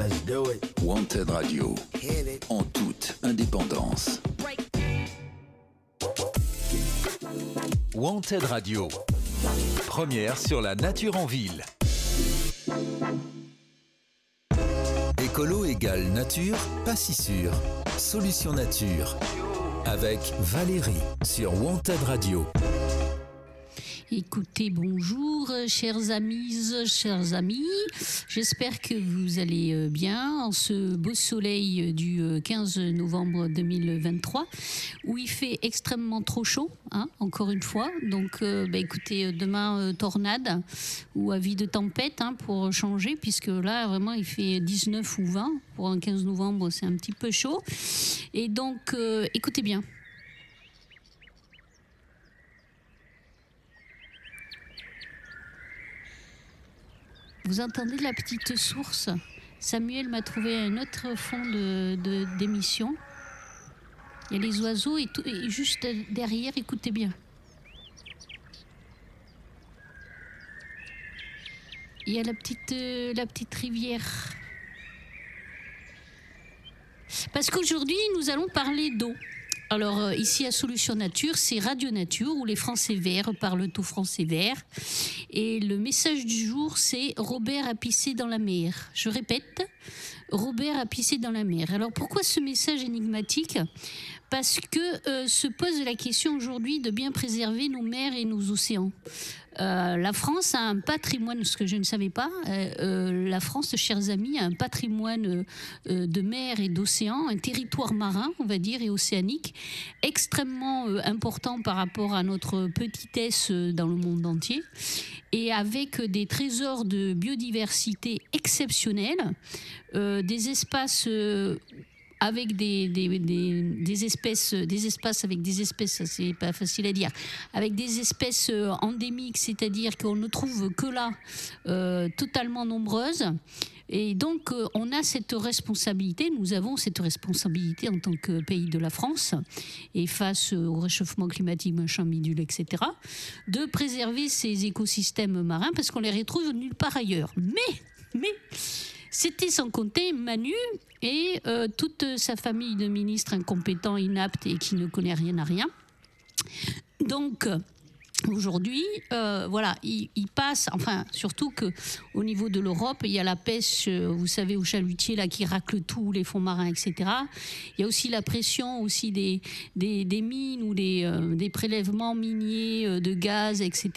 Let's do it. Wanted Radio, Hit it. en toute indépendance. Wanted Radio, première sur la nature en ville. Écolo égale nature, pas si sûr. Solution nature. Avec Valérie sur Wanted Radio. Écoutez, bonjour, euh, chers amis, chers amis. J'espère que vous allez euh, bien en ce beau soleil euh, du 15 novembre 2023, où il fait extrêmement trop chaud, hein, encore une fois. Donc, bah, écoutez, demain, tornade ou avis de tempête hein, pour changer, puisque là, vraiment, il fait 19 ou 20. Pour un 15 novembre, c'est un petit peu chaud. Et donc, écoutez bien. Vous entendez la petite source? Samuel m'a trouvé un autre fond de, d'émission. Il y a les oiseaux et, tout, et juste derrière, écoutez bien. Il y a la petite, euh, la petite rivière. Parce qu'aujourd'hui, nous allons parler d'eau. Alors euh, ici à Solution Nature, c'est Radio Nature où les Français verts parlent tout français vert. Et le message du jour, c'est Robert a pissé dans la mer. Je répète, Robert a pissé dans la mer. Alors pourquoi ce message énigmatique? Parce que euh, se pose la question aujourd'hui de bien préserver nos mers et nos océans. Euh, la France a un patrimoine, ce que je ne savais pas, euh, euh, la France, chers amis, a un patrimoine de mer et d'océan, un territoire marin, on va dire, et océanique, extrêmement important par rapport à notre petitesse dans le monde entier, et avec des trésors de biodiversité exceptionnels, des espaces avec des, des, des, espèces, des espaces avec des espèces, c'est pas facile à dire, avec des espèces euh, endémiques, c'est-à-dire qu'on ne trouve que là, euh, totalement nombreuses. Et donc, euh, on a cette responsabilité, nous avons cette responsabilité en tant que pays de la France, et face au réchauffement climatique, machin, bidule, etc., de préserver ces écosystèmes marins parce qu'on les retrouve nulle part ailleurs. Mais, mais, c'était sans compter Manu et euh, toute sa famille de ministres incompétents, inaptes et qui ne connaît rien à rien. Donc, Aujourd'hui, euh, voilà, il, passe, enfin, surtout que au niveau de l'Europe, il y a la pêche, euh, vous savez, au chalutier là qui racle tout, les fonds marins, etc. Il y a aussi la pression aussi des, des, mines ou des, euh, des, prélèvements miniers de gaz, etc.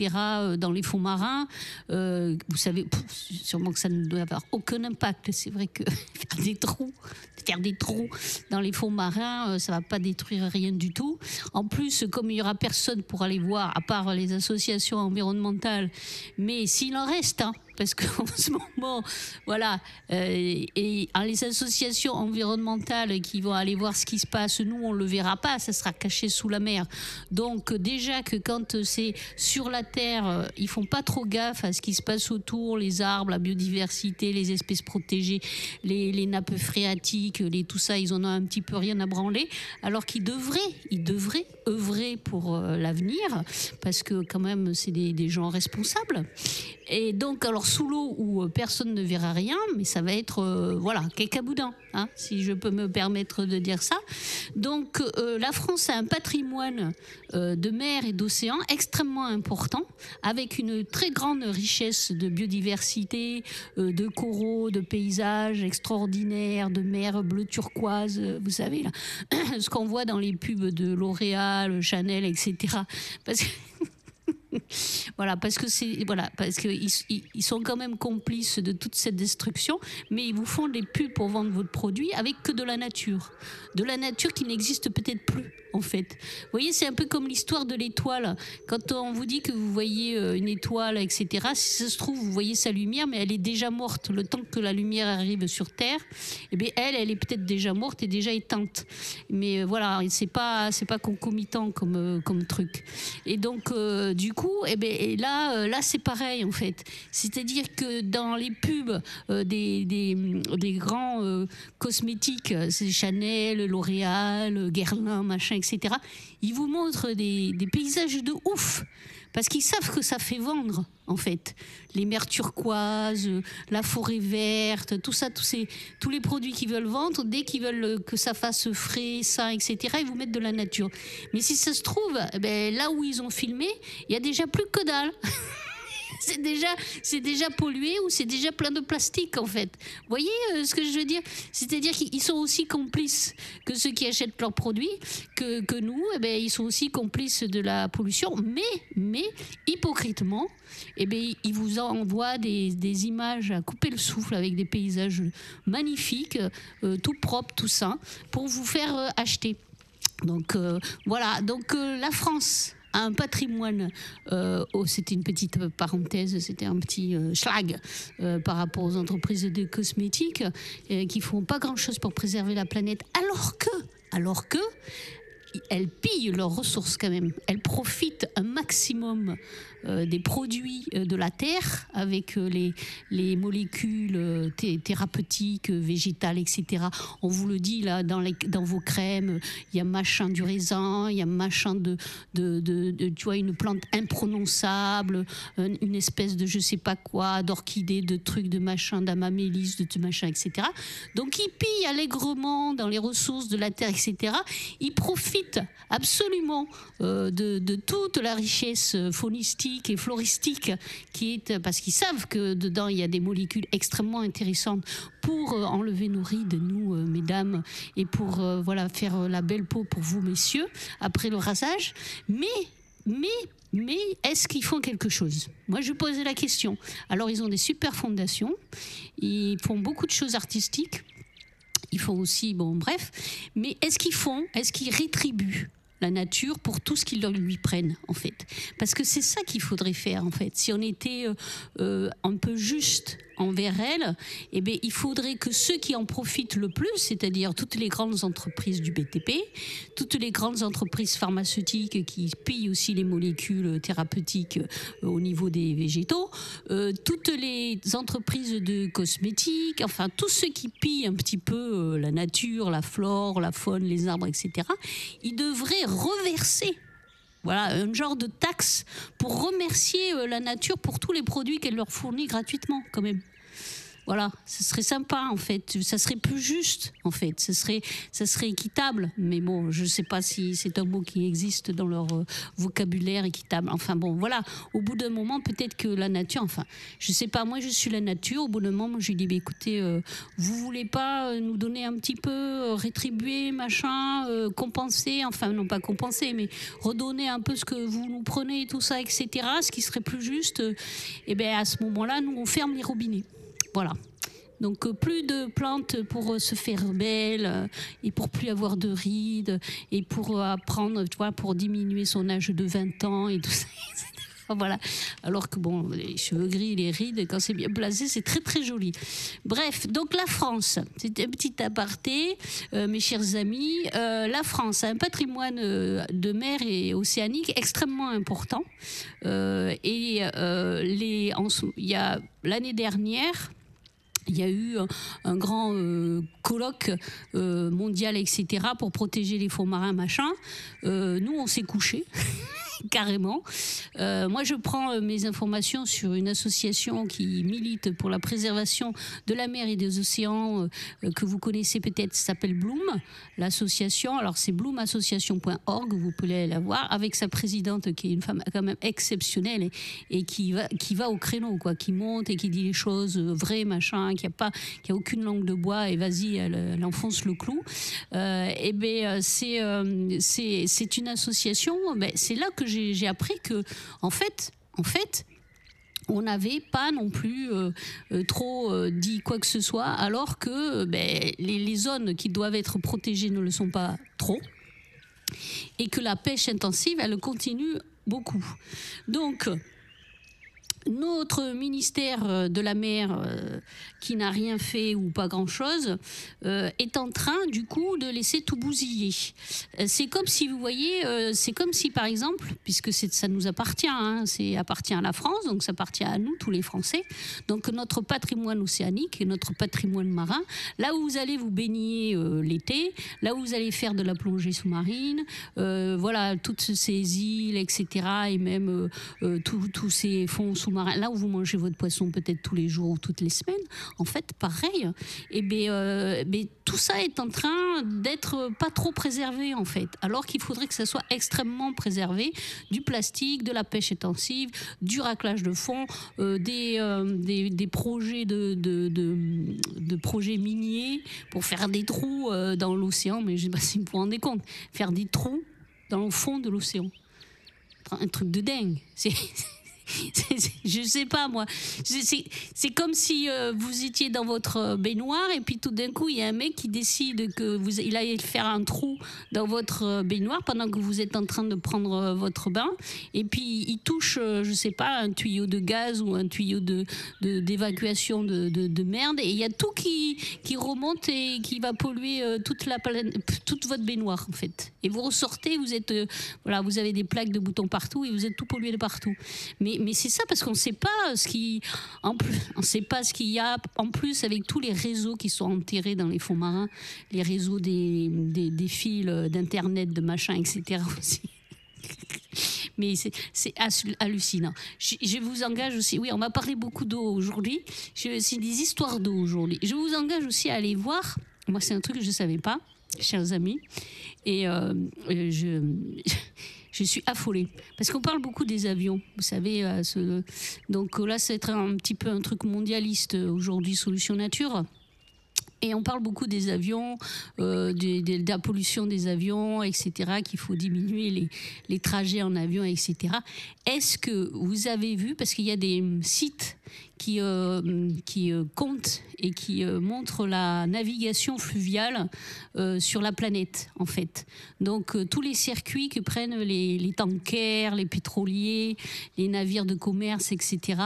dans les fonds marins. vous savez, sûrement que ça ne doit avoir aucun impact. C'est vrai que faire des trous, faire des trous dans les fonds marins, ça va pas détruire rien du tout. En plus, comme il y aura personne pour aller voir, à part les associations environnementales, mais s'il en reste, hein, parce qu'en ce moment, voilà, euh, et les associations environnementales qui vont aller voir ce qui se passe, nous, on le verra pas, ça sera caché sous la mer. Donc déjà que quand c'est sur la Terre, ils font pas trop gaffe à ce qui se passe autour, les arbres, la biodiversité, les espèces protégées, les, les nappes phréatiques, les, tout ça, ils en ont un petit peu rien à branler, alors qu'ils devraient, ils devraient œuvrer pour euh, l'avenir, parce que quand même, c'est des, des gens responsables. Et donc, alors sous l'eau où euh, personne ne verra rien, mais ça va être, euh, voilà, cacaboudin, hein, si je peux me permettre de dire ça. Donc, euh, la France a un patrimoine de mer et d'océan extrêmement important, avec une très grande richesse de biodiversité, de coraux, de paysages extraordinaires, de mer bleu turquoise, vous savez, là, ce qu'on voit dans les pubs de L'Oréal, Chanel, etc. Parce que voilà, parce que c'est voilà, parce qu'ils ils sont quand même complices de toute cette destruction, mais ils vous font des pubs pour vendre votre produit avec que de la nature, de la nature qui n'existe peut-être plus en fait. Vous voyez, c'est un peu comme l'histoire de l'étoile. Quand on vous dit que vous voyez euh, une étoile, etc., si ça se trouve, vous voyez sa lumière, mais elle est déjà morte. Le temps que la lumière arrive sur Terre, eh bien, elle, elle est peut-être déjà morte et déjà éteinte. Mais euh, voilà, c'est pas, c'est pas concomitant comme, euh, comme truc. Et donc, du coup, eh bien, là, là, c'est pareil en fait. C'est-à-dire que dans les pubs des, des, des, grands cosmétiques, c'est Chanel, L'Oréal, Guerlain, machin, etc. Ils vous montrent des, paysages de ouf parce qu'ils savent que ça fait vendre, en fait. Les mers turquoises, la forêt verte, tout ça, tous, ces, tous les produits qu'ils veulent vendre, dès qu'ils veulent que ça fasse frais, sain, etc., ils vous mettent de la nature. Mais si ça se trouve, eh ben, là où ils ont filmé, il y a déjà plus que dalle. c'est déjà, déjà pollué ou c'est déjà plein de plastique en fait. Vous voyez euh, ce que je veux dire? C'est-à-dire qu'ils sont aussi complices que ceux qui achètent leurs produits, que, nous, eh ben, ils sont aussi complices de la pollution, mais, mais hypocritement, eh bien, ils vous envoient des, des, images à couper le souffle avec des paysages magnifiques, euh, tout propre, tout sain, pour vous faire euh, acheter. Donc voilà, donc la France un patrimoine, euh, oh, c'était une petite parenthèse, c'était un petit euh, schlag euh, par rapport aux entreprises de cosmétiques qui font pas grand-chose pour préserver la planète, alors que, alors que elles pillent leurs ressources quand même. Elles profitent un maximum euh, des produits euh, de la terre avec euh, les, les molécules thérapeutiques, végétales, etc. On vous le dit là dans, les, dans vos crèmes, il y a machin du raisin, il y a machin de, de, de, tu vois, une plante imprononçable, une espèce de je sais pas quoi, d'orchidée, de trucs, de machin, d'amamélis, de machin, etc. Donc ils pillent allègrement dans les ressources de la terre, etc. Ils profitent absolument de, de toute la richesse faunistique et floristique, qui est parce qu'ils savent que dedans il y a des molécules extrêmement intéressantes pour euh, enlever nos rides, nous euh, mesdames, et pour euh, voilà faire la belle peau pour vous messieurs après le rasage. Mais mais mais est-ce qu'ils font quelque chose? Moi, je posais la question. Alors, ils ont des super fondations, ils font beaucoup de choses artistiques, ils font aussi, bon, bref, mais est-ce qu'ils font, est-ce qu'ils rétribuent la nature pour tout ce qu'ils lui prennent, en fait? Parce que c'est ça qu'il faudrait faire, en fait. Si on était euh, euh, un peu juste envers elle, eh bien, il faudrait que ceux qui en profitent le plus, c'est-à-dire toutes les grandes entreprises du BTP, toutes les grandes entreprises pharmaceutiques qui pillent aussi les molécules thérapeutiques euh, au niveau des végétaux, euh, toutes les entreprises de cosmétiques, enfin tous ceux qui pillent un petit peu euh, la nature, la flore, la faune, les arbres, etc., ils devraient reverser voilà, un genre de taxe pour remercier euh, la nature pour tous les produits qu'elle leur fournit gratuitement, quand même. Voilà, ce serait sympa en fait, ça serait plus juste en fait, ce serait, ça serait équitable. Mais bon, je ne sais pas si c'est un mot qui existe dans leur euh, vocabulaire équitable. Enfin bon, voilà, au bout d'un moment, peut-être que la nature, enfin, je ne sais pas, moi je suis la nature, au bout d'un moment, je lui dis, bah, écoutez, euh, vous voulez pas euh, nous donner un petit peu, rétribuer, machin, compenser, enfin non pas compenser, mais redonner un peu ce que vous nous prenez, tout ça, etc., ce qui serait plus juste, et eh bien à ce moment-là, nous on ferme les robinets. Voilà. Donc euh, plus de plantes pour euh, se faire belle euh, et pour plus avoir de rides et pour apprendre, tu vois, pour diminuer son âge de 20 ans et tout ça. Voilà. Alors que bon, les cheveux gris, les rides, quand c'est bien placé, c'est très très joli. Bref, donc la France, c'est un petit aparté, mes chers amis. la France a un patrimoine de mer et océanique extrêmement important. et les, il y a l'année dernière, il y a eu un, grand euh, colloque euh, mondial, etc., pour protéger les fonds marins, machin. Euh, nous, on s'est couchés. Carrément. Euh, moi, je prends euh, mes informations sur une association qui milite pour la préservation de la mer et des océans euh, que vous connaissez peut-être, s'appelle Bloom, l'association. Alors, c'est bloomassociation.org, vous pouvez la voir, avec sa présidente qui est une femme quand même exceptionnelle et, qui, va, qui va au créneau, quoi, qui monte et qui dit les choses vraies, machin, qui a pas, qui a aucune langue de bois et vas-y, elle, enfonce le clou. et eh bien, c'est, c'est, une association, ben, c'est là que j'ai appris que, en fait, on n'avait pas non plus euh, euh, trop euh, dit quoi que ce soit, alors que ben, les, zones qui doivent être protégées ne le sont pas trop, et que la pêche intensive, elle continue beaucoup. Donc, notre ministère euh, de la mer, euh, qui n'a rien fait ou pas grand-chose, euh, est en train du coup de laisser tout bousiller. C'est comme si, vous voyez, c'est comme si par exemple, puisque ça nous appartient, hein, c'est appartient à la France, donc ça appartient à nous, tous les Français, donc notre patrimoine océanique et notre patrimoine marin, là où vous allez vous baigner l'été, là où vous allez faire de la plongée sous-marine, voilà, toutes ces îles, etc., et même tous ces fonds sous là où vous mangez votre poisson peut-être tous les jours ou toutes les semaines, en fait, pareil. Et bien, euh, tout ça est en train d'être pas trop préservé, en fait. Alors qu'il faudrait que ça soit extrêmement préservé. Du plastique, de la pêche intensive, du raclage de fond, euh, euh, des, des, projets de, de, projets miniers pour faire des trous dans l'océan. Mais je ne sais pas si vous vous rendez compte. Faire des trous dans le fond de l'océan. Un truc de dingue. je sais pas moi. C'est comme si euh, vous étiez dans votre euh, baignoire et puis tout d'un coup il y a un mec qui décide que vous il aille faire un trou dans votre euh, baignoire pendant que vous êtes en train de prendre votre bain et puis il touche je sais pas un tuyau de gaz ou un tuyau de d'évacuation de, de, merde et il y a tout qui qui remonte et qui va polluer toute la toute votre baignoire en fait. Et vous ressortez, vous êtes voilà, vous avez des plaques de boutons partout et vous êtes tout pollué de partout. Mais mais, c'est ça parce qu'on ne sait pas ce qui, en plus, on sait pas ce qu'il y a en plus avec tous les réseaux qui sont enterrés dans les fonds marins, les réseaux des, des, fils d'internet, de machin, etc. mais c'est hallucinant. Je, vous engage aussi, oui, on va parler beaucoup d'eau aujourd'hui. C'est des histoires d'eau aujourd'hui. Je vous engage aussi à aller voir. Moi, c'est un truc que je ne savais pas, chers amis. Et euh, je je suis affolée. Parce qu'on parle beaucoup des avions, vous savez. Euh, ce... Donc là, c'est un petit peu un truc mondialiste aujourd'hui, Solution Nature. Et on parle beaucoup des avions, euh, de, la pollution des avions, etc., qu'il faut diminuer les, trajets en avion, etc. Est-ce que vous avez vu, parce qu'il y a des sites qui, euh, qui euh, compte et qui euh, montre la navigation fluviale sur la planète, en fait. Donc, tous les circuits que prennent les, les, tankers, les pétroliers, les navires de commerce, etc.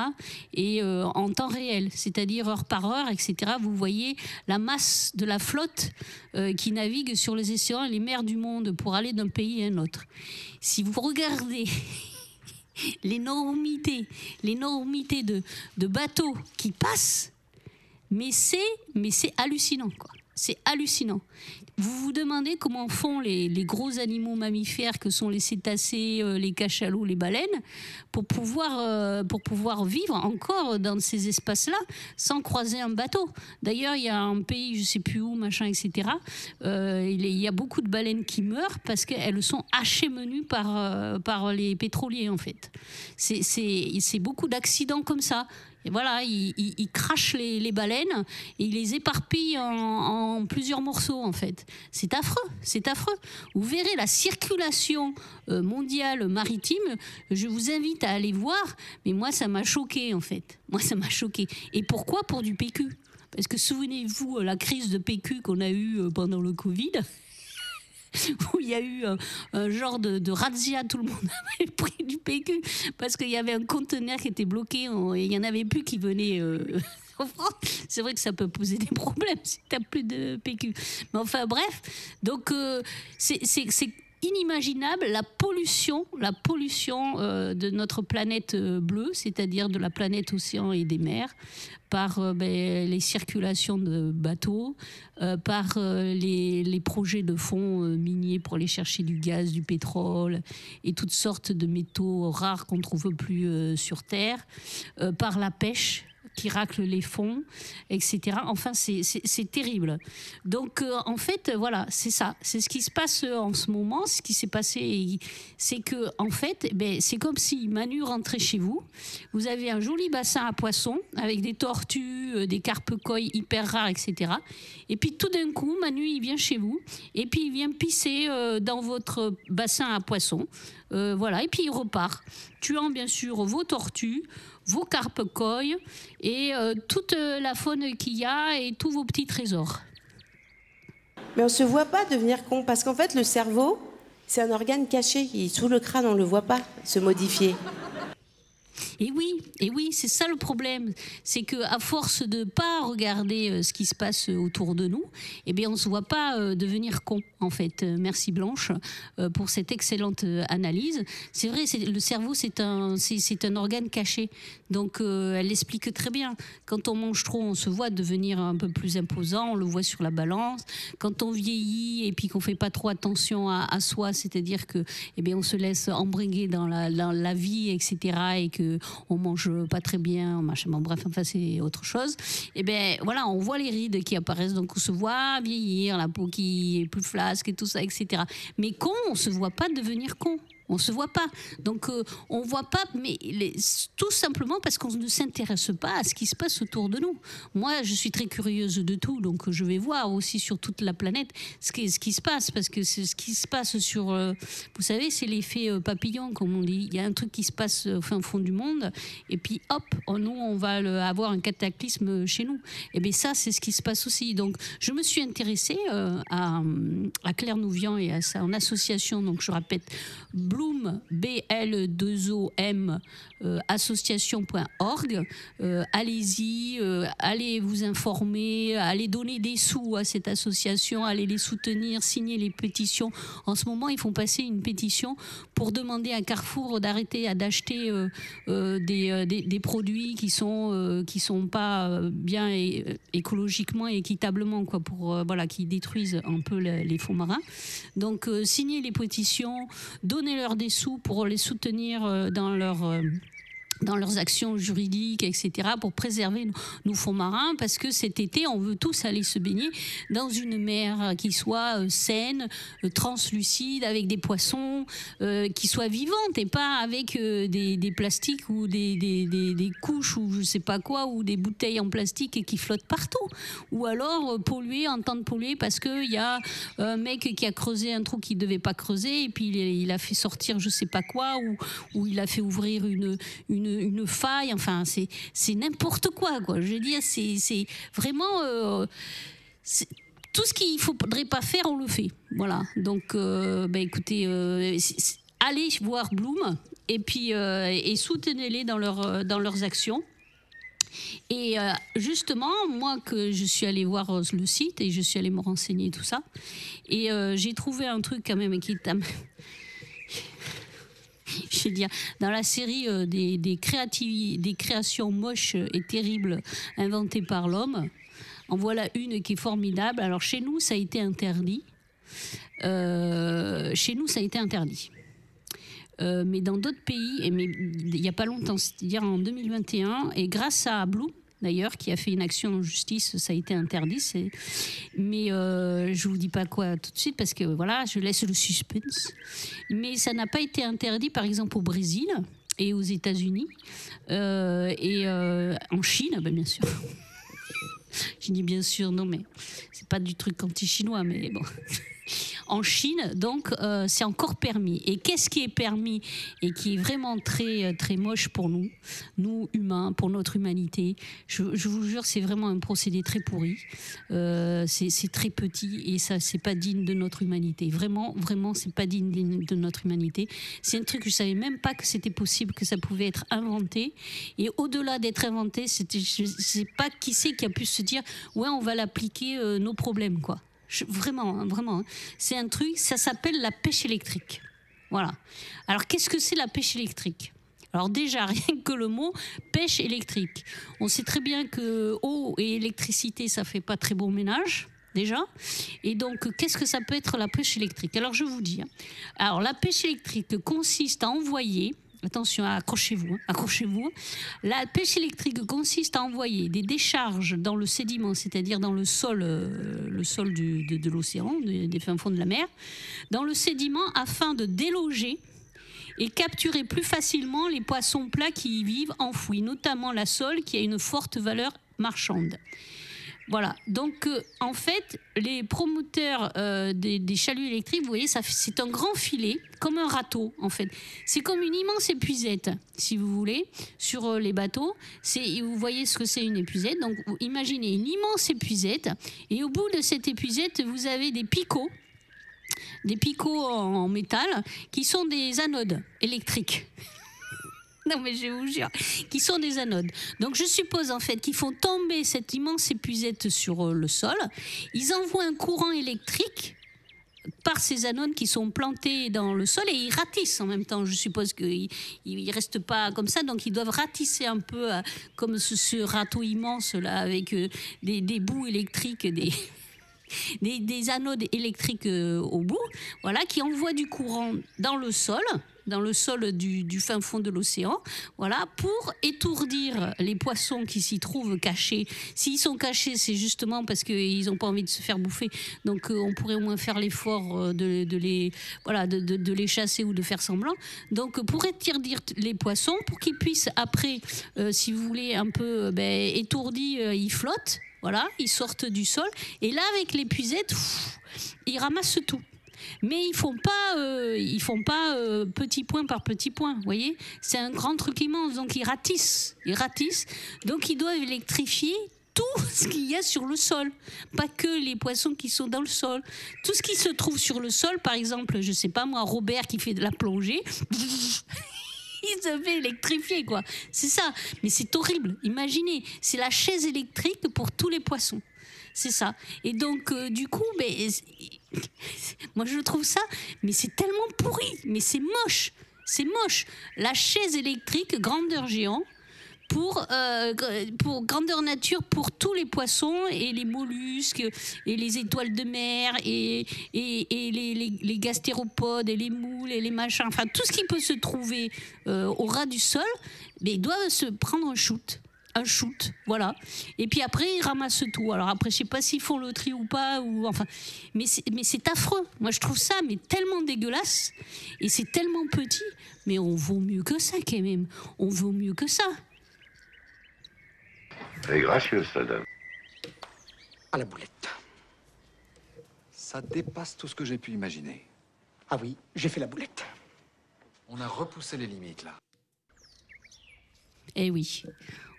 Et en temps réel, c'est-à-dire heure par heure, etc. Vous voyez la masse de la flotte qui navigue sur les océans et les mers du monde pour aller d'un pays à un autre. Si vous regardez l'énormité, l'énormité de, de bateaux qui passent, mais c'est, mais c'est hallucinant, quoi. C'est hallucinant. Vous vous demandez comment font les, gros animaux mammifères que sont les cétacés, euh, les cachalots, les baleines, pour pouvoir, euh, pour pouvoir vivre encore dans ces espaces-là sans croiser un bateau. D'ailleurs, il y a un pays, je ne sais plus où, machin, etc. Euh, il, y a beaucoup de baleines qui meurent parce qu'elles sont menues par, par les pétroliers, en fait. C'est beaucoup d'accidents comme ça voilà, il, crache les, baleines et il les éparpille en, plusieurs morceaux en fait. C'est affreux, c'est affreux. Vous verrez la circulation euh, mondiale maritime. Je vous invite à aller voir, mais moi ça m'a choqué en fait. Moi ça m'a choqué. Et pourquoi Pour du PQ. Parce que souvenez-vous la crise de PQ qu'on a eue euh, pendant le Covid. où il y a eu un, genre de, de, razzia, tout le monde avait pris du PQ parce qu'il y avait un conteneur qui était bloqué et il n'y en avait plus qui venait. Euh, c'est vrai que ça peut poser des problèmes si tu n'as plus de PQ. Mais enfin, bref. Donc, euh, c'est inimaginable la pollution, la pollution euh, de notre planète euh, bleue, c'est-à-dire de la planète océan et des mers, par euh, ben, les circulations de bateaux, par les, les, projets de fonds miniers pour aller chercher du gaz, du pétrole et toutes sortes de métaux rares qu'on ne trouve plus sur Terre, par la pêche qui raclent les fonds, etc. Enfin, c'est terrible. Donc, euh, en fait, voilà, c'est ça. C'est ce qui se passe euh, en ce moment. Ce qui s'est passé, c'est que, en fait, ben, c'est comme si Manu rentrait chez vous. Vous avez un joli bassin à poissons avec des tortues, euh, des carpe hyper rares, etc. Et puis, tout d'un coup, Manu, il vient chez vous et puis il vient pisser dans votre bassin à poissons. voilà, et puis il repart, tuant bien sûr vos tortues, vos carpe et euh, toute la faune qu'il y a et tous vos petits trésors. Mais on se voit pas devenir con parce qu'en fait le cerveau, c'est un organe caché. Sous le crâne, on le voit pas se modifier. Et oui, et oui, c'est ça le problème, c'est que à force de pas regarder euh, ce qui se passe autour de nous, eh bien on se voit pas euh, devenir con en fait. Euh, merci Blanche pour cette excellente analyse. C'est vrai, le cerveau c'est un c'est un organe caché, donc elle l'explique très bien. Quand on mange trop, on se voit devenir un peu plus imposant, on le voit sur la balance. Quand on vieillit et puis qu'on fait pas trop attention à, soi, c'est-à-dire que eh bien on se laisse embringuer dans la, dans la vie, etc. et que on mange pas très bien, machin, bon, bref, enfin c'est autre chose. Et eh ben voilà, on voit les rides qui apparaissent, donc on se voit vieillir, la peau qui est plus flasque et tout ça, etc. Mais con, on se voit pas devenir con. On se voit pas. Donc euh, on voit pas, mais tout simplement parce qu'on ne s'intéresse pas à ce qui se passe autour de nous. Moi, je suis très curieuse de tout, donc je vais voir aussi sur toute la planète ce qui, se passe, parce que ce qui se passe sur, euh, vous savez, c'est l'effet euh, papillon, comme on dit. Il y a un truc qui se passe au fin fond du monde, et puis hop, nous, on va avoir un cataclysme chez nous. Et bien ça, c'est ce qui se passe aussi. Donc je me suis intéressée à, à Claire Nouvian et à son association, donc je répète, Bloom, B-L-2-O-M, euh, association.org. Euh, allez-y, euh, allez vous informer, allez donner des sous à cette association, allez les soutenir, signer les pétitions. En ce moment, ils font passer une pétition pour demander à Carrefour d'arrêter d'acheter des, produits qui sont sont pas bien écologiquement et équitablement quoi pour voilà qui détruisent un peu les, fonds marins. Donc signer les pétitions, donner leur des sous pour les soutenir euh, dans leur euh, dans leurs actions juridiques, etc., pour préserver nos, fonds marins, parce que cet été, on veut tous aller se baigner dans une mer qui soit euh, saine, euh, translucide, avec des poissons, euh, qui soit vivante, et pas avec des, plastiques ou des, couches ou je sais pas quoi, ou des bouteilles en plastique qui flottent partout. Ou alors polluer, entendre polluer, parce qu'il y a un mec qui a creusé un trou qu'il devait pas creuser, et puis il, a fait sortir je sais pas quoi, ou, il a fait ouvrir une une, faille. Enfin, c'est n'importe quoi, quoi. Je veux dire, c'est vraiment. Euh, tout ce qu'il ne faudrait pas faire, on le fait. Voilà. Donc, euh, ben, écoutez, euh, allez voir Bloom et puis et soutenez-les dans, leur, dans leurs actions. Et justement, moi que je suis allée voir le site et je suis allée me renseigner tout ça, et j'ai trouvé un truc quand même qui est je veux dire, dans la série euh, des, créations moches et terribles inventées par l'homme, en voilà une qui est formidable. Alors chez nous, ça a été interdit. Euh, chez nous, ça a été interdit. Euh, mais dans d'autres pays, mais il n'y a pas longtemps, c'est-à-dire en 2021, et grâce à Blue, d'ailleurs, qui a fait une action en justice, ça a été interdit. Mais euh, je vous dis pas quoi tout de suite parce que voilà, je laisse le suspense. Mais ça n'a pas été interdit, par exemple, au Brésil et aux États-Unis euh, et euh, en Chine, ben, bien sûr. je dis bien sûr, non, mais c'est pas du truc anti-chinois, mais bon. En Chine, donc, euh, c'est encore permis. Et qu'est-ce qui est permis et qui est vraiment très, euh, très moche pour nous, nous humains, pour notre humanité? Je, vous jure, c'est vraiment un procédé très pourri. Euh, c'est très petit et ça, c'est pas digne de notre humanité. Vraiment, vraiment, c'est pas digne de notre humanité. C'est un truc que je savais même pas que c'était possible, que ça pouvait être inventé. Et au-delà d'être inventé, je sais pas qui c'est qui a pu se dire, ouais, on va l'appliquer nos problèmes, quoi vraiment, hein, vraiment. Hein. C'est un truc, ça s'appelle la pêche électrique. Voilà. Alors, qu'est-ce que c'est la pêche électrique? Alors déjà, rien que le mot pêche électrique. On sait très bien que eau et électricité, ça fait pas très bon ménage déjà. Et donc, qu'est-ce que ça peut être la pêche électrique? Alors, je vous dis. Hein. Alors, la pêche électrique consiste à envoyer Attention, accrochez-vous, hein, accrochez-vous. La pêche électrique consiste à envoyer des décharges dans le sédiment, c'est-à-dire dans le sol, euh, le sol de, l'océan, des, fins fonds de la mer, dans le sédiment afin de déloger et capturer plus facilement les poissons plats qui y vivent enfouis, notamment la sole qui a une forte valeur marchande. Voilà. Donc, euh, en fait, les promoteurs euh, des, chaluts électriques, vous voyez, c'est un grand filet, comme un râteau, en fait. C'est comme une immense épuisette, si vous voulez, sur euh, les bateaux. Vous voyez ce que c'est une épuisette. Donc, imaginez une immense épuisette. Et au bout de cette épuisette, vous avez des picots des picots en métal qui sont des anodes électriques. non mais je vous jure, qui sont des anodes. Donc je suppose en fait qu'ils font tomber cette immense épuisette sur euh, le sol, ils envoient un courant électrique par ces anodes qui sont plantés dans le sol et ils ratissent en même temps. Je suppose qu'ils ne restent pas comme ça, donc ils doivent ratisser un peu euh, comme ce, râteau immense là avec euh, des, des bouts électriques, des, des, anodes électriques au bout, voilà, qui envoient du courant dans le sol, dans le sol du, fin fond de l'océan, voilà, pour étourdir les poissons qui s'y trouvent cachés. S'ils sont cachés, c'est justement parce qu'ils n'ont pas envie de se faire bouffer. Donc, euh, on pourrait au moins faire l'effort euh, de, les, voilà, de, les chasser ou de faire semblant. Donc, pour étourdir les poissons, pour qu'ils puissent après, si vous voulez, un peu ben, étourdis, ils flottent voilà, ils sortent du sol. Et là, avec l'épuisette, ils ramassent tout. Mais ils font pas, euh, ils font pas euh, petit point par petit point. Voyez, c'est un grand truc immense. Donc ils ratissent, ils ratissent. Donc ils doivent électrifier tout ce qu'il y a sur le sol, pas que les poissons qui sont dans le sol. Tout ce qui se trouve sur le sol, par exemple, je sais pas moi, Robert qui fait de la plongée. il se fait électrifier, quoi. C'est ça. Mais c'est horrible. Imaginez, c'est la chaise électrique pour tous les poissons. C'est ça. Et donc, euh, du coup, mais, moi je trouve ça, mais c'est tellement pourri, mais c'est moche. C'est moche. La chaise électrique, grandeur géant, pour, euh, pour grandeur nature pour tous les poissons et les mollusques et les étoiles de mer et, et, les, les, gastéropodes et les moules et les machins, enfin tout ce qui peut se trouver euh, au ras du sol, mais ils doivent se prendre un shoot un shoot, voilà. Et puis après, ils ramassent tout. Alors après, je sais pas s'ils font le tri ou pas, ou enfin, mais mais c'est affreux. Moi, je trouve ça mais tellement dégueulasse et c'est tellement petit. Mais on vaut mieux que ça, quand même. On vaut mieux que ça. Elle est gracieuse, dame. À la boulette. Ça dépasse tout ce que j'ai pu imaginer. Ah oui, j'ai fait la boulette. On a repoussé les limites, là. Eh oui,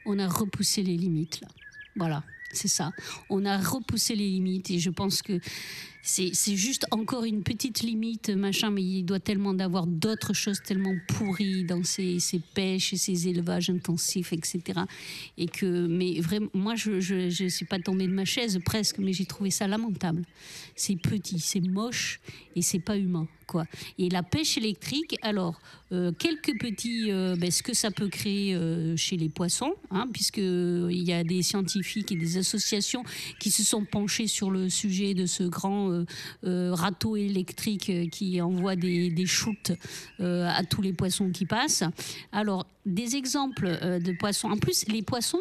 on a repoussé les limites, là. Voilà, c'est ça. On a repoussé les limites et je pense que c'est juste encore une petite limite, machin, mais il doit tellement d'avoir d'autres choses tellement pourries dans ces, ces, pêches et ces élevages intensifs, etc. Et que, mais vraiment, moi, je ne suis pas tombée de ma chaise presque, mais j'ai trouvé ça lamentable. C'est petit, c'est moche et c'est pas humain. Quoi. Et la pêche électrique, alors, euh, quelques petits, euh, ben, ce que ça peut créer euh, chez les poissons, hein, puisqu'il y a des scientifiques et des associations qui se sont penchés sur le sujet de ce grand euh, euh, râteau électrique qui envoie des, shoots euh, à tous les poissons qui passent. Alors, des exemples de poissons. En plus, les poissons,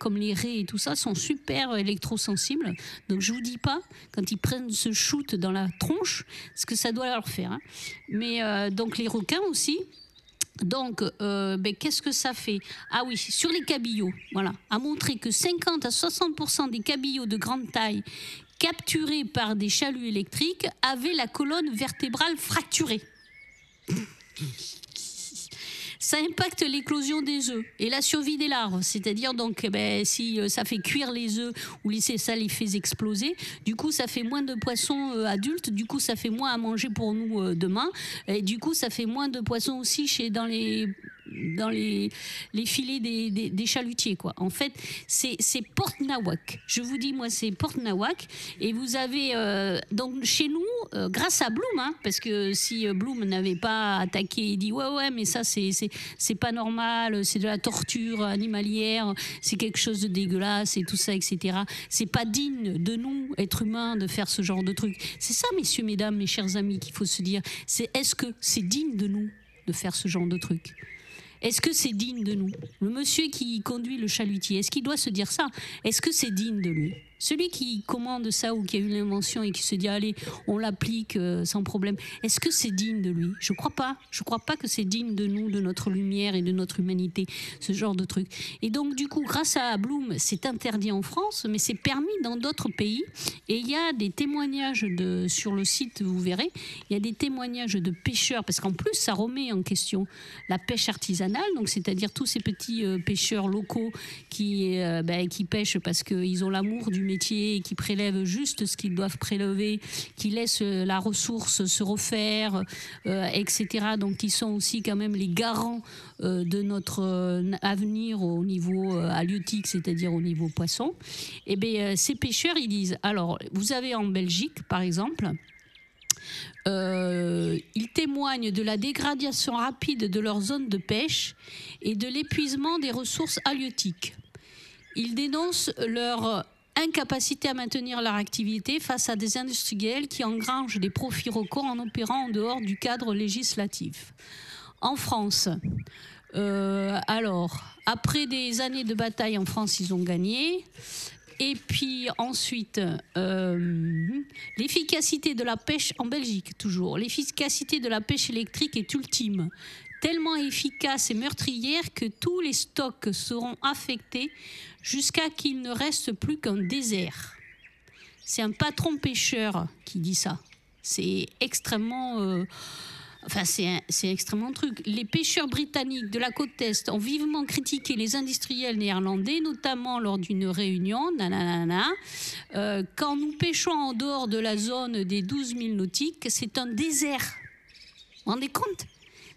comme les raies et tout ça, sont super électrosensibles. Donc, je vous dis pas, quand ils prennent ce shoot dans la tronche, ce que ça doit leur faire. Hein. Mais donc, les requins aussi. Donc, ben, qu'est-ce que ça fait? Ah oui, sur les cabillots, voilà, a montré que 50 à 60% des cabillots de grande taille capturés par des chaluts électriques avaient la colonne vertébrale fracturée. ça impacte l'éclosion des œufs et la survie des larves. C'est-à-dire donc, eh ben, si euh, ça fait cuire les œufs ou ça les fait exploser, du coup, ça fait moins de poissons euh, adultes. Du coup, ça fait moins à manger pour nous euh, demain. Et du coup, ça fait moins de poissons aussi chez dans les dans les, les filets des, des, chalutiers. Quoi. En fait, c'est Porte Nawak. Je vous dis, moi, c'est Porte Nawak. Et vous avez, euh, donc chez nous, euh, grâce à Bloom, hein, parce que si euh, Bloom n'avait pas attaqué et dit, ouais, ouais, mais ça, c'est pas normal, c'est de la torture animalière, c'est quelque chose de dégueulasse et tout ça, etc. C'est pas digne de nous, êtres humains, de faire ce genre de truc. C'est ça, messieurs, mesdames, mes chers amis, qu'il faut se dire. C'est est-ce que c'est digne de nous de faire ce genre de truc? Est-ce que c'est digne de nous? Le monsieur qui conduit le chalutier, est-ce qu'il doit se dire ça? Est-ce que c'est digne de lui? Celui qui commande ça ou qui a eu l'invention et qui se dit allez, on l'applique euh, sans problème, est-ce que c'est digne de lui? Je crois pas. Je crois pas que c'est digne de nous, de notre lumière et de notre humanité, ce genre de truc. Et donc du coup, grâce à Bloom, c'est interdit en France, mais c'est permis dans d'autres pays. Et il y a des témoignages de sur le site, vous verrez, il y a des témoignages de pêcheurs parce qu'en plus ça remet en question la pêche artisanale artisanal, donc c'est-à-dire tous ces petits euh, pêcheurs locaux qui, euh, ben, qui pêchent parce qu'ils ont l'amour du métier qui prélèvent juste ce qu'ils doivent prélever, qui laissent euh, la ressource se refaire, etc. Donc qui sont aussi quand même les garants de notre avenir au niveau halieutique, c'est-à-dire au niveau poisson. Et eh bien ces pêcheurs, ils disent, alors vous avez en Belgique, par exemple, euh, ils témoignent de la dégradation rapide de leur zone de pêche et de l'épuisement des ressources halieutiques. Ils dénoncent leur incapacité à maintenir leur activité face à des industriels qui engrangent des profits records en opérant en dehors du cadre législatif. En France, euh, alors, après des années de bataille en France, ils ont gagné. Et puis ensuite, euh, l'efficacité de la pêche en Belgique, toujours. L'efficacité de la pêche électrique est ultime, tellement efficace et meurtrière que tous les stocks seront affectés jusqu'à qu'il ne reste plus qu'un désert. C'est un patron pêcheur qui dit ça. C'est extrêmement... Euh, Enfin, c'est extrêmement truc. Les pêcheurs britanniques de la côte Est ont vivement critiqué les industriels néerlandais, notamment lors d'une réunion. Euh, quand nous pêchons en dehors de la zone des 12 000 nautiques, c'est un désert. Vous vous rendez compte?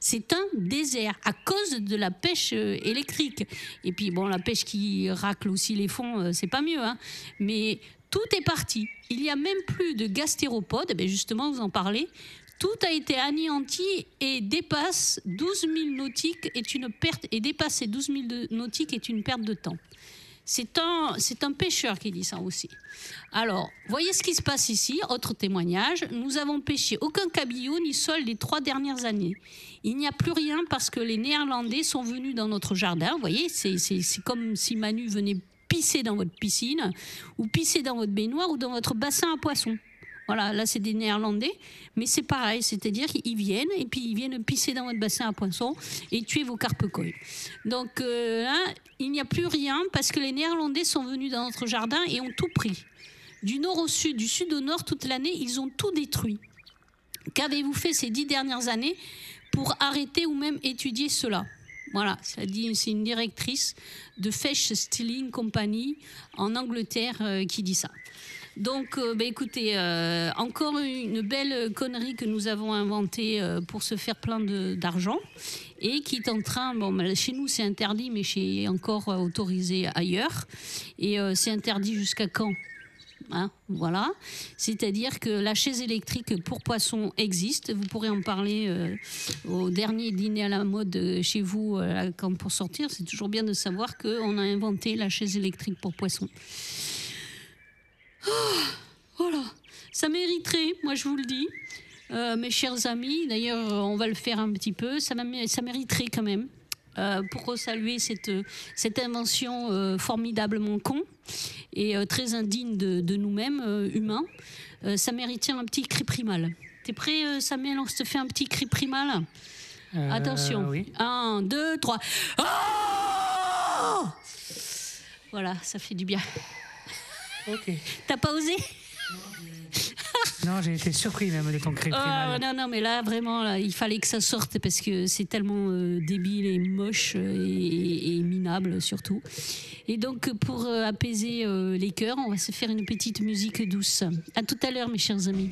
C'est un désert à cause de la pêche euh, électrique. Et puis, bon, la pêche qui racle aussi les fonds, euh, c'est pas mieux. Hein. Mais tout est parti. Il n'y a même plus de gastéropodes, eh ben, justement, vous en parlez. Tout a été anéanti et dépasse 12 000 nautiques est une perte et dépasser 12 000 nautiques est une perte de temps. C'est un, pêcheur qui dit ça aussi. Alors, voyez ce qui se passe ici. Autre témoignage. Nous avons pêché aucun cabillaud ni sol les trois dernières années. Il n'y a plus rien parce que les Néerlandais sont venus dans notre jardin. Vous voyez, c'est, c'est, c'est comme si Manu venait pisser dans votre piscine ou pisser dans votre baignoire ou dans votre bassin à poissons. Voilà, là c'est des Néerlandais, mais c'est pareil, c'est-à-dire qu'ils viennent et puis ils viennent pisser dans votre bassin à poissons et tuer vos carpe Donc euh, il n'y a plus rien parce que les Néerlandais sont venus dans notre jardin et ont tout pris. Du nord au sud, du sud au nord, toute l'année, ils ont tout détruit. Qu'avez-vous fait ces dix dernières années pour arrêter ou même étudier cela? Voilà, c'est une directrice de Fish Stealing Company en Angleterre euh, qui dit ça. Donc, euh, bah, écoutez, euh, encore une belle connerie que nous avons inventée euh, pour se faire plein d'argent et qui est en train, bon, chez nous c'est interdit, mais chez encore autorisé ailleurs. Et c'est interdit jusqu'à quand? Hein, voilà. C'est-à-dire que la chaise électrique pour poissons existe. Vous pourrez en parler au dernier dîner à la mode chez vous quand pour sortir. C'est toujours bien de savoir qu'on a inventé la chaise électrique pour poissons. Oh, voilà, ça mériterait, moi je vous le dis. Euh, mes chers amis, d'ailleurs on va le faire un petit peu, ça, ça mériterait quand même. Euh, pour saluer cette, cette invention euh, formidablement con et très indigne de, nous-mêmes, humains, ça mériterait un petit cri primal. T'es prêt, Samuel On se fait un petit cri primal? Attention. Oui. Un, deux, trois. Oh voilà, ça fait du bien. Ok. T'as pas osé non, j'ai été surpris même de ton cri oh, Non, non, mais là, vraiment, il fallait que ça sorte parce que c'est tellement euh, débile et moche euh, et, minable surtout. Et donc, pour euh, apaiser les cœurs, on va se faire une petite musique douce. À tout à l'heure, mes chers amis.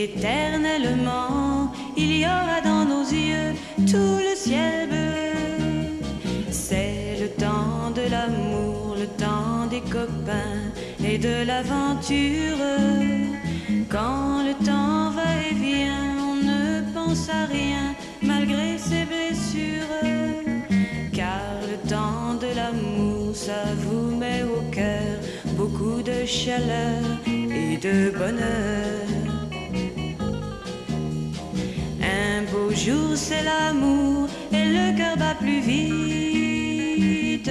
qu'éternellement il y aura dans nos yeux tout le ciel bleu. C'est le temps des copains et de l'aventure. Quand le temps va et vient, on ne pense à rien malgré ses blessures. Car le temps de l'amour, ça vous met au cœur beaucoup de chaleur et de bonheur. Beau jour, c'est l'amour et le cœur bat plus vite.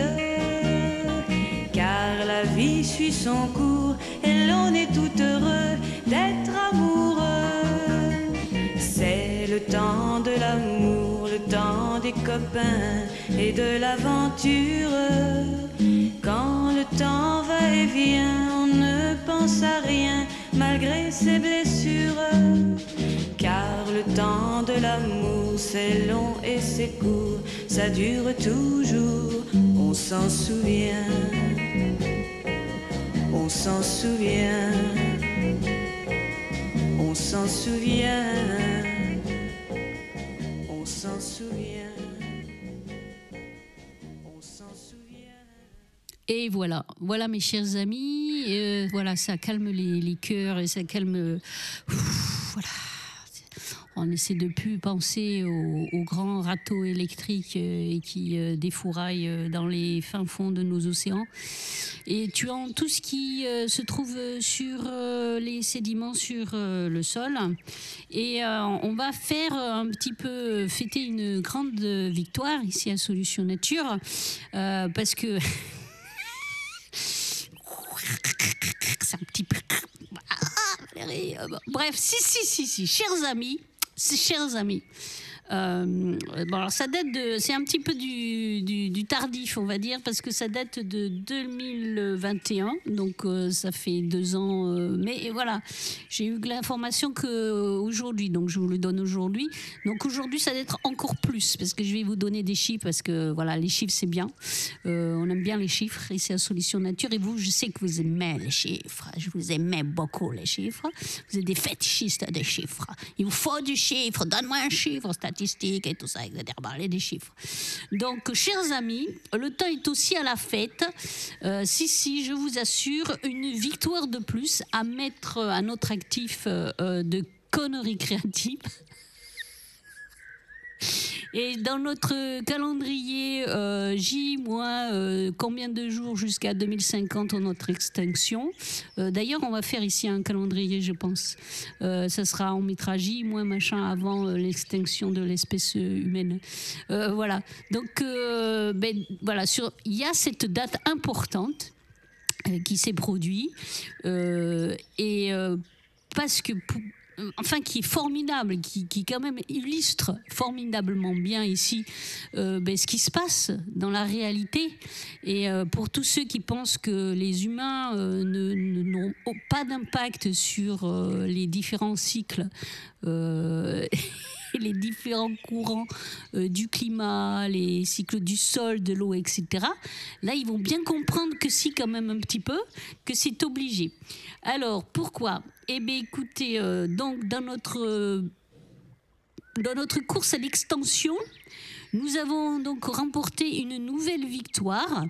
Car la vie suit son cours et l'on est tout heureux d'être amoureux. C'est le temps de l'amour, le temps des copains et de l'aventure. Quand le temps va et vient, on ne pense à rien malgré ses blessures. Le temps de l'amour, c'est long et c'est court, ça dure toujours, on s'en souvient. On s'en souvient. On s'en souvient. On s'en souvient. On s'en souvient. Et voilà, voilà mes chers amis, euh, voilà, ça calme les, les cœurs et ça calme. Voilà. On essaie de plus penser aux, aux grands râteaux électriques euh, et qui euh, défouraillent euh, dans les fins fonds de nos océans. Et tuant tout ce qui se trouve sur les sédiments sur le sol. Et on va faire un petit peu fêter une grande victoire ici à Solution Nature parce que c'est un petit peu. Ah. Bref, si, si, si, si, chers amis, chers amis. Euh, bon, alors ça date de. C'est un petit peu du, du, tardif, on va dire, parce que ça date de 2021, donc euh, ça fait deux ans. euh, mais voilà, j'ai eu l'information que aujourd'hui, donc je vous le donne aujourd'hui. Donc aujourd'hui, ça doit être encore plus, parce que je vais vous donner des chiffres, parce que voilà, les chiffres, c'est bien. On aime bien les chiffres, et c'est la solution nature. Et vous, je sais que vous aimez les chiffres. Je vous aimais beaucoup les chiffres. Vous êtes des fétichistes des chiffres. Il vous faut du chiffre. Donne-moi un chiffre et tout ça, etc. Parlez des chiffres. Donc, chers amis, le temps est aussi à la fête. Euh, si, si, je vous assure, une victoire de plus à mettre à notre actif euh, euh, de conneries créatives. Et dans notre calendrier euh, J, moins euh, combien de jours jusqu'à 2050 en notre extinction. Euh, D'ailleurs, on va faire ici un calendrier, je pense. Ça sera, on mettra J, moins machin avant l'extinction de l'espèce humaine. Voilà. Donc, ben, voilà, il y a cette date importante qui s'est produite. Et parce que enfin qui est formidable, qui, qui quand même illustre formidablement bien ici euh, ben, ce qui se passe dans la réalité. Et euh, pour tous ceux qui pensent que les humains euh, n'ont pas d'impact sur euh, les différents cycles, euh, les différents courants euh, du climat, les cycles du sol, de l'eau, etc. Là, ils vont bien comprendre que si, quand même un petit peu, que c'est obligé. Alors, pourquoi? Eh bien, écoutez, euh, donc, dans notre, euh, dans notre course à l'extension, nous avons donc remporté une nouvelle victoire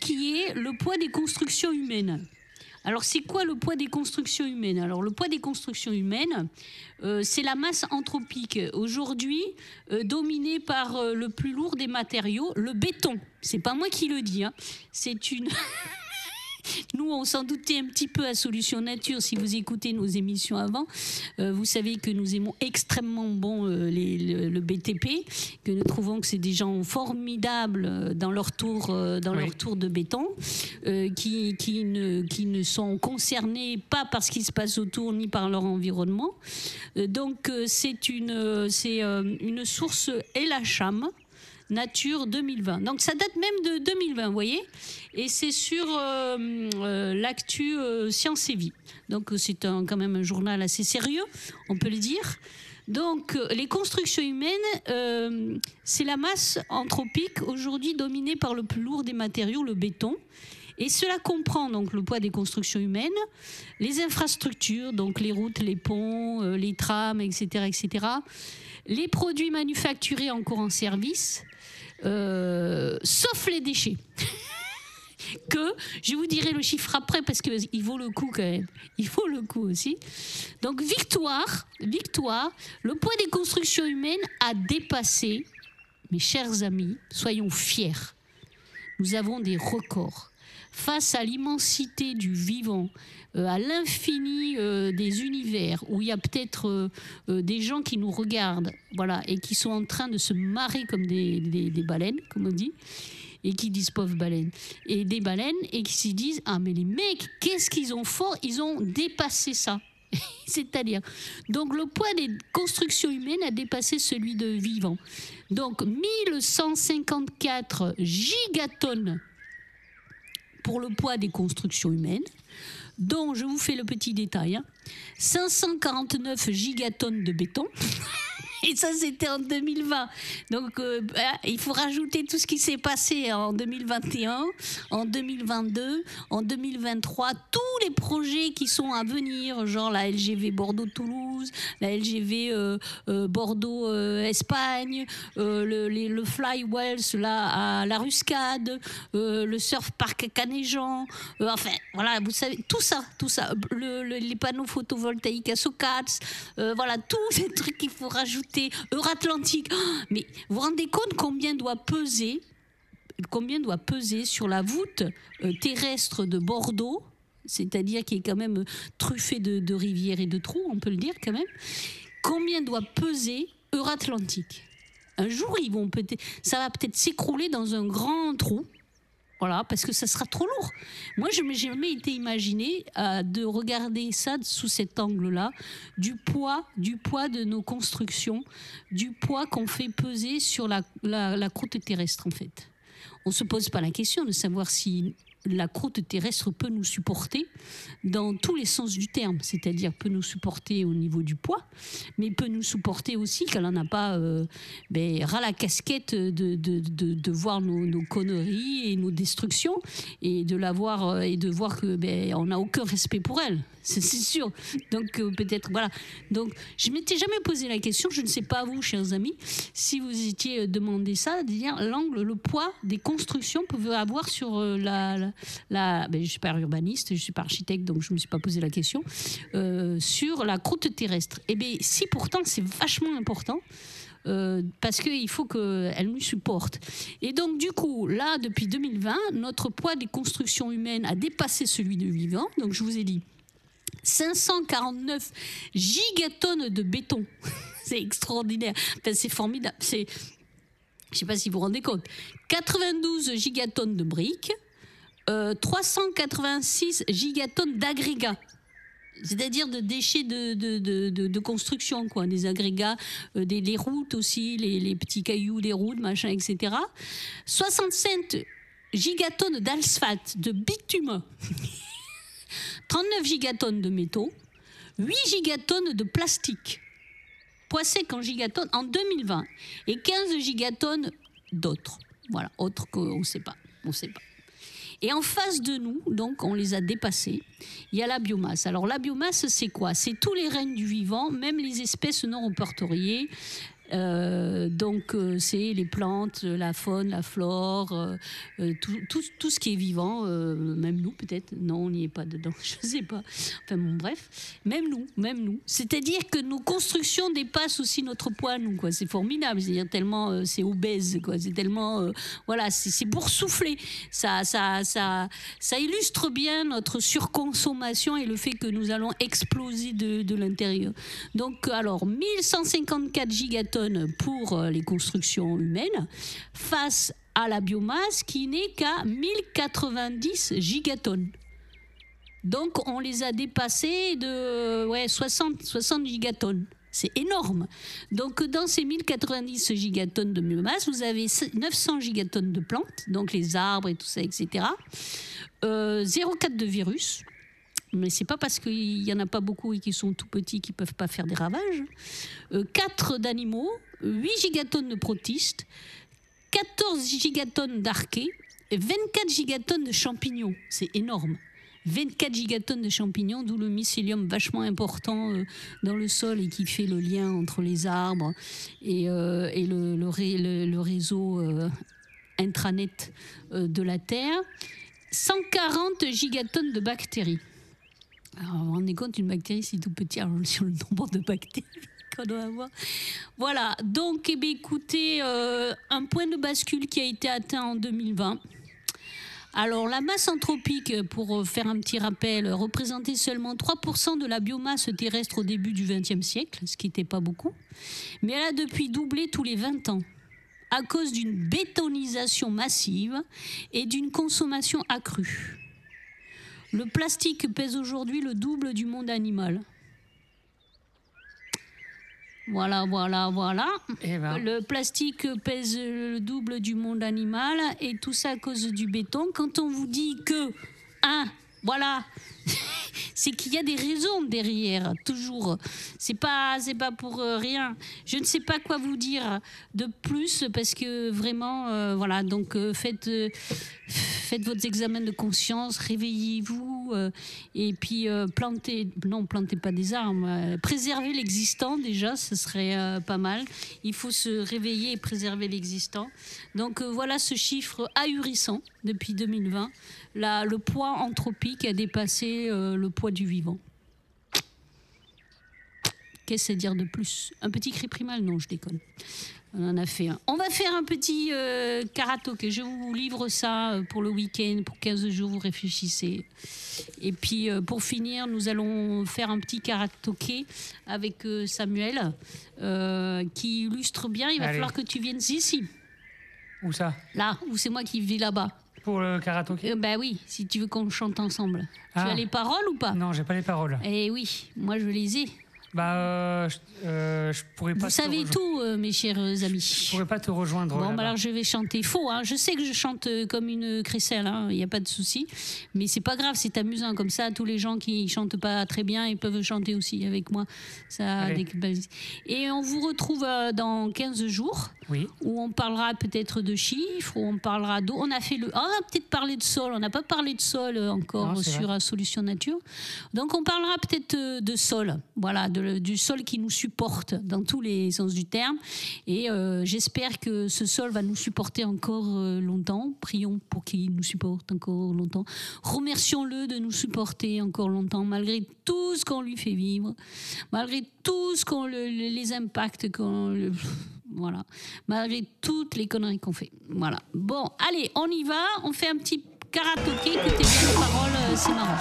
qui est le poids des constructions humaines. Alors, c'est quoi le poids des constructions humaines? Alors, le poids des constructions humaines, euh, c'est la masse anthropique. Aujourd'hui, euh, dominée par euh, le plus lourd des matériaux, le béton. C'est pas moi qui le dis. hein. C'est une. Nous, on s'en doutait un petit peu à Solution Nature. Si vous écoutez nos émissions avant, euh, vous savez que nous aimons extrêmement bon euh, les- le, le BTP, que nous trouvons que c'est des gens formidables euh, dans leur tour, dans leur tour de béton, qui, qui, ne, qui ne sont concernés pas par ce qui se passe autour ni par leur environnement. Donc, c'est une, c'est une source Elacham. Nature 2020. Donc ça date même de 2020, vous voyez Et c'est sur euh, euh, l'actu euh, Science et Vie. Donc c'est un- quand même un journal assez sérieux, on peut le dire. Donc les constructions humaines, c'est la masse anthropique aujourd'hui dominée par le plus lourd des matériaux, le béton. Et cela comprend donc le poids des constructions humaines, les infrastructures, donc les routes, les ponts, les trams, etc., etc., les produits manufacturés encore en service, euh, sauf les déchets. que, je vous dirai le chiffre après parce qu'il vaut le coup quand même. Il vaut le coup aussi. Donc victoire, victoire, le poids des constructions humaines a dépassé, mes chers amis, soyons fiers. Nous avons des records. Face à l'immensité du vivant, euh, à l'infini euh, des univers, où il y a peut-être euh, des gens qui nous regardent, voilà, et qui sont en train de se marrer comme des, baleines, comme on dit, et qui disent pauvres baleines, et des baleines, et qui se disent Ah, mais les mecs, qu'est-ce qu'ils ont fort Ils ont dépassé ça. C'est-à-dire, donc le poids des constructions humaines a dépassé celui de vivants. Donc 1154 gigatonnes pour le poids des constructions humaines, dont, je vous fais le petit détail, 549 hein, gigatonnes de béton. Et ça, c'était en 2020. Donc, euh, bah, il faut rajouter tout ce qui s'est passé en 2021, en 2022, en 2023, tous les projets qui sont à venir, genre la LGV Bordeaux-Toulouse, la LGV euh, euh, Bordeaux-Espagne, le, Fly Wells là, à la Ruscade, le Surf Park Canéjean, enfin, voilà, vous savez, tout ça, tout ça, les panneaux photovoltaïques à Socats, voilà, tous ces trucs qu'il faut rajouter Euratlantique. Oh, mais vous vous rendez compte combien doit peser, combien doit peser sur la voûte euh, terrestre de Bordeaux, c'est-à-dire qui est quand même truffée de, rivières et de trous, on peut le dire quand même. Combien doit peser Euratlantique Un jour, ils peut-être, ça va peut-être s'écrouler dans un grand trou. Voilà, parce que ça sera trop lourd. Moi, je n'ai jamais été imaginé euh, de regarder ça sous cet angle-là, du poids, du poids de nos constructions, du poids qu'on fait peser sur la, la croûte terrestre, en fait. On ne se pose pas la question de savoir si la croûte terrestre peut nous supporter dans tous les sens du terme, c'est-à-dire peut nous supporter au niveau du poids, mais peut nous supporter aussi qu'elle n'en a pas euh, ben, la casquette de, de, voir nos, conneries et nos destructions et de la voir euh, et de ben, n'a aucun respect pour elle c'est sûr. Donc euh, peut-être voilà. Donc je m'étais jamais posé la question. Je ne sais pas vous, chers amis, si vous étiez euh, demandé ça, de dire l'angle, le poids des constructions peuvent avoir sur euh, la, ben, je suis pas urbaniste, je suis pas architecte, donc je me suis pas posé la question sur la croûte terrestre. Eh bien, si pourtant c'est vachement important. parce qu'il faut qu'elle nous supporte. Et donc, du coup, là, depuis 2020, notre poids des constructions humaines a dépassé celui de vivant. Donc, je vous ai dit, 549 gigatonnes de béton. c'est extraordinaire. c'est formidable. Je ne sais pas si vous vous rendez compte. 92 gigatonnes de briques, 386 euh, gigatonnes d'agrégats. C'est-à-dire de déchets de, de, construction, quoi, des agrégats, euh, des, les routes aussi, les, les, petits cailloux des routes, machin, etc. 65 gigatonnes d'asphalte, de bitume. 39 gigatonnes de métaux, 8 gigatonnes de plastique, poids sec en gigatonnes en 2020, et 15 gigatonnes d'autres. Voilà, autres qu'on ne sait pas. On sait pas. Et en face de nous, donc on les a dépassés, il y a la biomasse. Alors la biomasse, c'est quoi? C'est tous les règnes du vivant, même les espèces non reportoriées, euh, donc, euh, c'est les plantes, la faune, la flore, euh, tout, ce qui est vivant, même nous peut-être. Non, on n'y est pas dedans, je ne sais pas. Enfin, bon, bref, même nous, même nous. C'est-à-dire que nos constructions dépassent aussi notre poids, nous, quoi. C'est formidable, c'est-à-dire tellement c'est obèse, quoi. C'est tellement, voilà, c'est boursouflé. Ça, ça, ça, ça illustre bien notre surconsommation et le fait que nous allons exploser de, de l'intérieur. Donc, alors, 1154 gigatonnes pour euh, les constructions humaines face à la biomasse qui n'est qu'à 1090 gigatonnes. Donc on les a dépassés de ouais, 60, 60 gigatonnes. C'est énorme. Donc dans ces 1090 gigatonnes de biomasse, vous avez 900 gigatonnes de plantes, donc les arbres et tout ça, etc. Euh, 0,4 de virus, mais c'est pas parce qu'il y en a pas beaucoup et qu'ils sont tout petits qu'ils peuvent pas faire des ravages. 4 euh, d'animaux, 8 gigatonnes de protistes, 14 gigatonnes et 24 gigatonnes de champignons. C'est énorme. 24 gigatonnes de champignons, d'où le mycélium vachement important euh, dans le sol et qui fait le lien entre les arbres et, euh, le, réseau intranet de la Terre. 140 gigatonnes de bactéries. Alors, vous rendez compte, une bactérie, c'est tout petit alors, sur le nombre de bactéries qu'on doit avoir. Voilà, donc, eh écoutez, euh, un point de bascule qui a été atteint en 2020. Alors, la masse anthropique, pour euh, faire un petit rappel, représentait seulement 3% de la biomasse terrestre au début du XXe siècle, ce qui n'était pas beaucoup. Mais elle a depuis doublé tous les 20 ans à cause d'une bétonisation massive et d'une consommation accrue. Le plastique pèse aujourd'hui le double du monde animal. Voilà, voilà, voilà. Eh ben. Le plastique pèse le double du monde animal et tout ça à cause du béton. Quand on vous dit que, hein, voilà, c'est qu'il y a des raisons derrière, toujours. C'est pas, pas pour euh, rien. Je ne sais pas quoi vous dire de plus parce que vraiment, euh, voilà. Donc euh, faites, faites votre examen de conscience, réveillez-vous et puis plantez, non, plantez pas des euh, préservez l'existant déjà, ce serait pas mal. Il faut se réveiller et préserver l'existant. Donc voilà ce chiffre ahurissant depuis 2020. Là, le poids anthropique a dépassé euh, le poids du vivant. Qu'est-ce à dire de plus? Un petit cri primal? Non, je déconne. On en a fait un. On va faire un petit euh, karaoké. Je vous livre ça euh, pour le week-end, pour 15 jours, vous réfléchissez. Et puis euh, pour finir, nous allons faire un petit karaoké avec Samuel, qui illustre bien. Il va Allez. falloir que tu viennes ici, Où ça? Là, où c'est moi qui vis là-bas. Pour le karaoké? Euh, bah oui, si tu veux qu'on chante ensemble. Tu Ah. as les paroles ou pas? Non, j'ai pas les paroles. Eh oui, moi je les ai. Bah, euh, je, euh, je pourrais pas. Vous savez tout, euh, mes chers Je amis. pourrais pas te rejoindre. Bon, bah alors je vais chanter faux. Hein. Je sais que je chante euh, comme une crécelle, il n'y a pas de souci. Mais c'est pas grave, c'est amusant. Comme ça, tous les gens qui chantent pas très bien, ils peuvent chanter aussi avec moi. Ça déculpabilise. Et on vous retrouve euh, dans 15 jours Oui. où on parlera peut-être de chiffres, où on parlera d'eau. On a fait le. On a peut-être parlé de sol. On n'a pas parlé de sol euh, encore Non, sur vrai. euh, Solution Nature. Donc on parlera peut-être euh, de sol. Voilà, de- du sol qui nous supporte dans tous les sens du terme. Et euh, j'espère que ce sol va nous supporter encore longtemps. Prions pour qu'il nous supporte encore longtemps. Remercions-le de nous supporter encore longtemps, malgré tout ce qu'on lui fait vivre, malgré tout ce qu'on le- le- les impacts qu'on le- voilà. Malgré toutes les conneries qu'on fait. Voilà. Bon, allez, on y va. On fait un petit karaoké. Écoutez bien les paroles, euh, c'est marrant.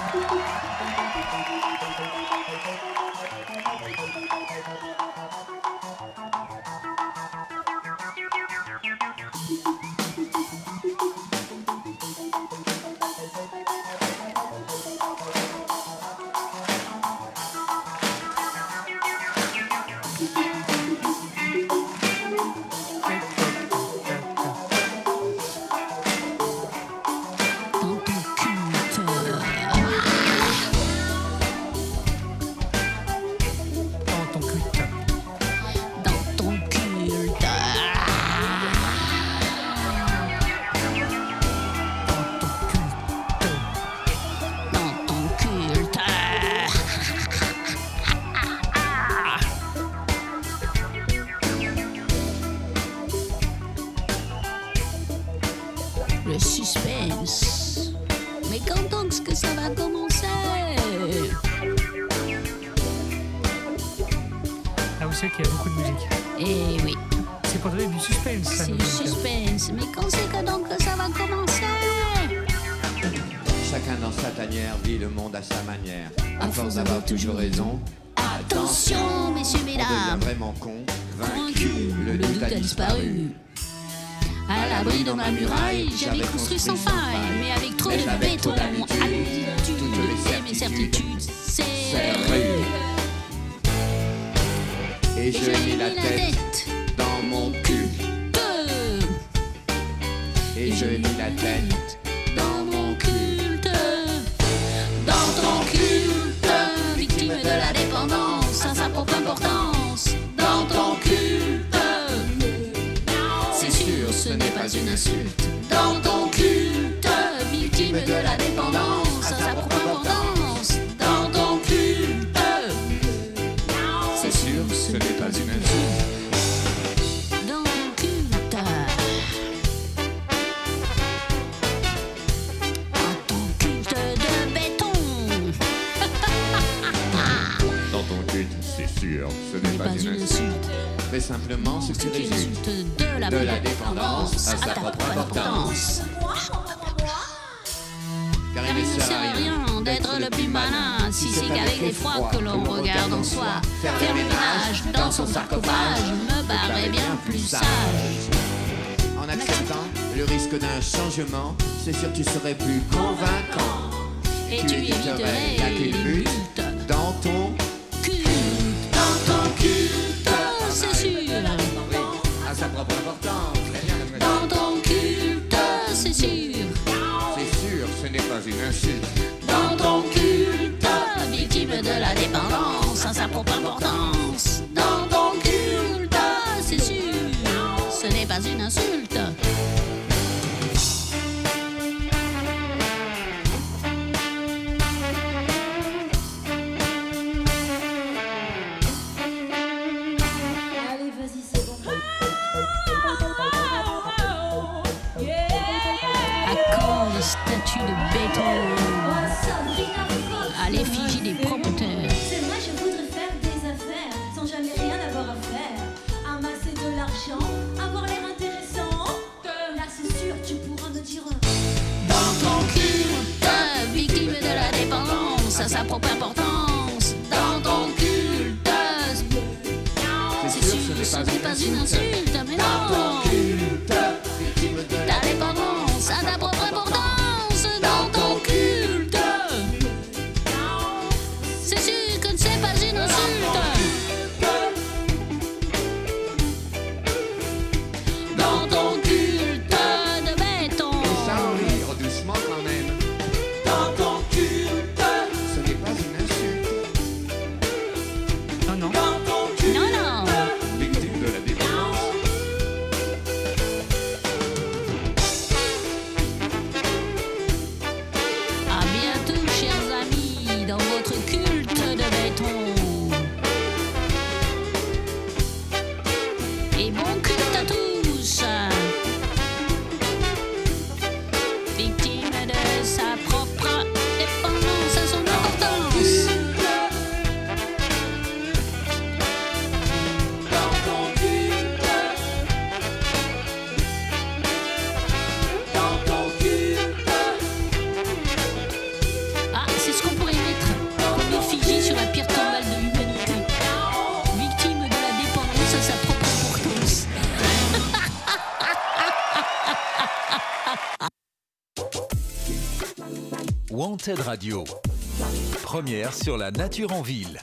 C'est qu'il y a beaucoup de musique. Eh oui, C'est pour donner du suspense, ça. c'est dit. suspense. Mais quand c'est que donc que ça va commencer Chacun dans sa tanière vit le monde à sa manière. À À force d'avoir toujours raison, Attention, messieurs, on devient mesdames. vraiment con, vaincu, le doute a disparu. À l'abri de ma muraille, j'avais construit sans faille, mais avec trop Mais de béton, d'habitude, habitude, toutes les et mes certitudes, C'est. Et je mis la tête dans mon cul. Et je mis la tête dans mon cul. culte, dans ton culte, victime de la dépendance. À sa propre importance, dans ton culte, c'est sûr, ce n'est pas une insulte, dans ton culte, victime de la dépendance simplement ce qui résulte de la, de la dépendance à sa propre importance. Car il ne sert à rien d'être le plus malin si c'est qu'avec les froids que l'on regarde en soi. Faire le ménage dans son sarcophage me paraît bien plus sage. En acceptant le risque d'un changement, c'est sûr tu serais plus convaincant. Et tu éviterais les luttes dans ton Dans ton culte, c'est sûr. C'est sûr, ce n'est pas une insulte. Dans ton culte, victime de la dépendance, hein, ça n'a pas. Radio. Première sur la nature en ville.